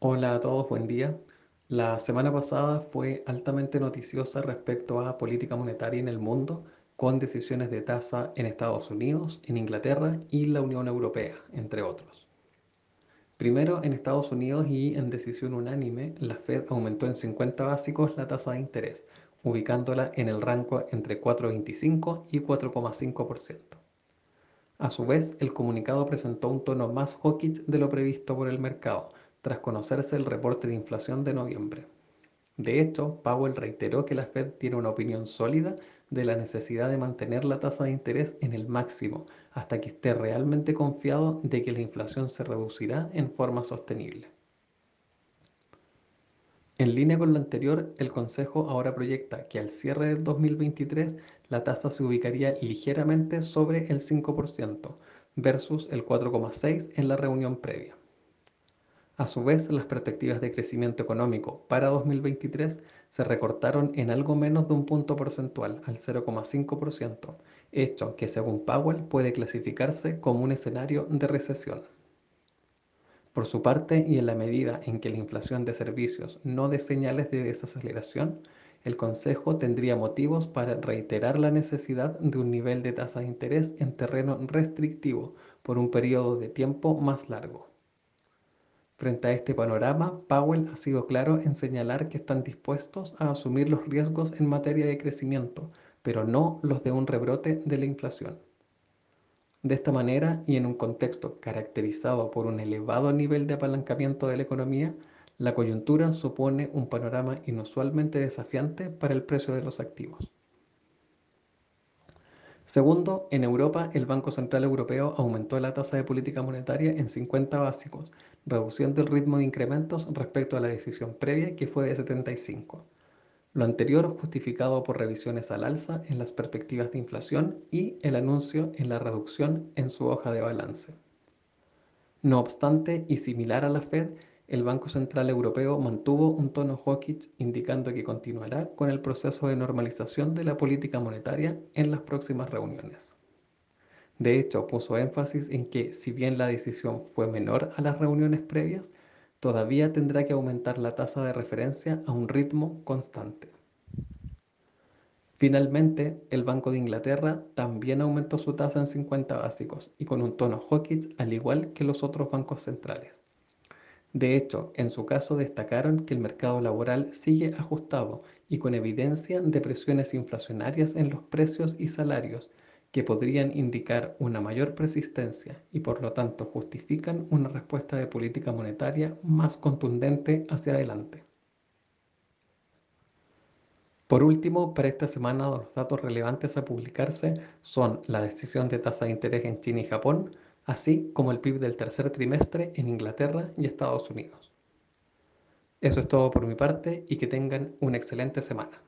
Hola a todos, buen día. La semana pasada fue altamente noticiosa respecto a política monetaria en el mundo, con decisiones de tasa en Estados Unidos, en Inglaterra y la Unión Europea, entre otros. Primero, en Estados Unidos y en decisión unánime, la Fed aumentó en 50 básicos la tasa de interés, ubicándola en el rango entre 4,25 y 4,5%. A su vez, el comunicado presentó un tono más hawkish de lo previsto por el mercado, tras conocerse el reporte de inflación de noviembre. De hecho, Powell reiteró que la Fed tiene una opinión sólida de la necesidad de mantener la tasa de interés en el máximo hasta que esté realmente confiado de que la inflación se reducirá en forma sostenible. En línea con lo anterior, el Consejo ahora proyecta que al cierre del 2023 la tasa se ubicaría ligeramente sobre el 5% versus el 4,6% en la reunión previa. A su vez, las perspectivas de crecimiento económico para 2023 se recortaron en algo menos de un punto porcentual, al 0,5%, hecho que según Powell puede clasificarse como un escenario de recesión. Por su parte, y en la medida en que la inflación de servicios no dé señales de desaceleración, el Consejo tendría motivos para reiterar la necesidad de un nivel de tasa de interés en terreno restrictivo por un periodo de tiempo más largo. Frente a este panorama, Powell ha sido claro en señalar que están dispuestos a asumir los riesgos en materia de crecimiento, pero no los de un rebrote de la inflación. De esta manera, y en un contexto caracterizado por un elevado nivel de apalancamiento de la economía, la coyuntura supone un panorama inusualmente desafiante para el precio de los activos. Segundo, en Europa, el Banco Central Europeo aumentó la tasa de política monetaria en 50 básicos, reduciendo el ritmo de incrementos respecto a la decisión previa que fue de 75. Lo anterior justificado por revisiones al alza en las perspectivas de inflación y el anuncio en la reducción en su hoja de balance. No obstante, y similar a la Fed, el Banco Central Europeo mantuvo un tono hawkish indicando que continuará con el proceso de normalización de la política monetaria en las próximas reuniones. De hecho, puso énfasis en que si bien la decisión fue menor a las reuniones previas, todavía tendrá que aumentar la tasa de referencia a un ritmo constante. Finalmente, el Banco de Inglaterra también aumentó su tasa en 50 básicos y con un tono hawkish al igual que los otros bancos centrales. De hecho, en su caso destacaron que el mercado laboral sigue ajustado y con evidencia de presiones inflacionarias en los precios y salarios que podrían indicar una mayor persistencia y por lo tanto justifican una respuesta de política monetaria más contundente hacia adelante. Por último, para esta semana los datos relevantes a publicarse son la decisión de tasa de interés en China y Japón, así como el PIB del tercer trimestre en Inglaterra y Estados Unidos. Eso es todo por mi parte y que tengan una excelente semana.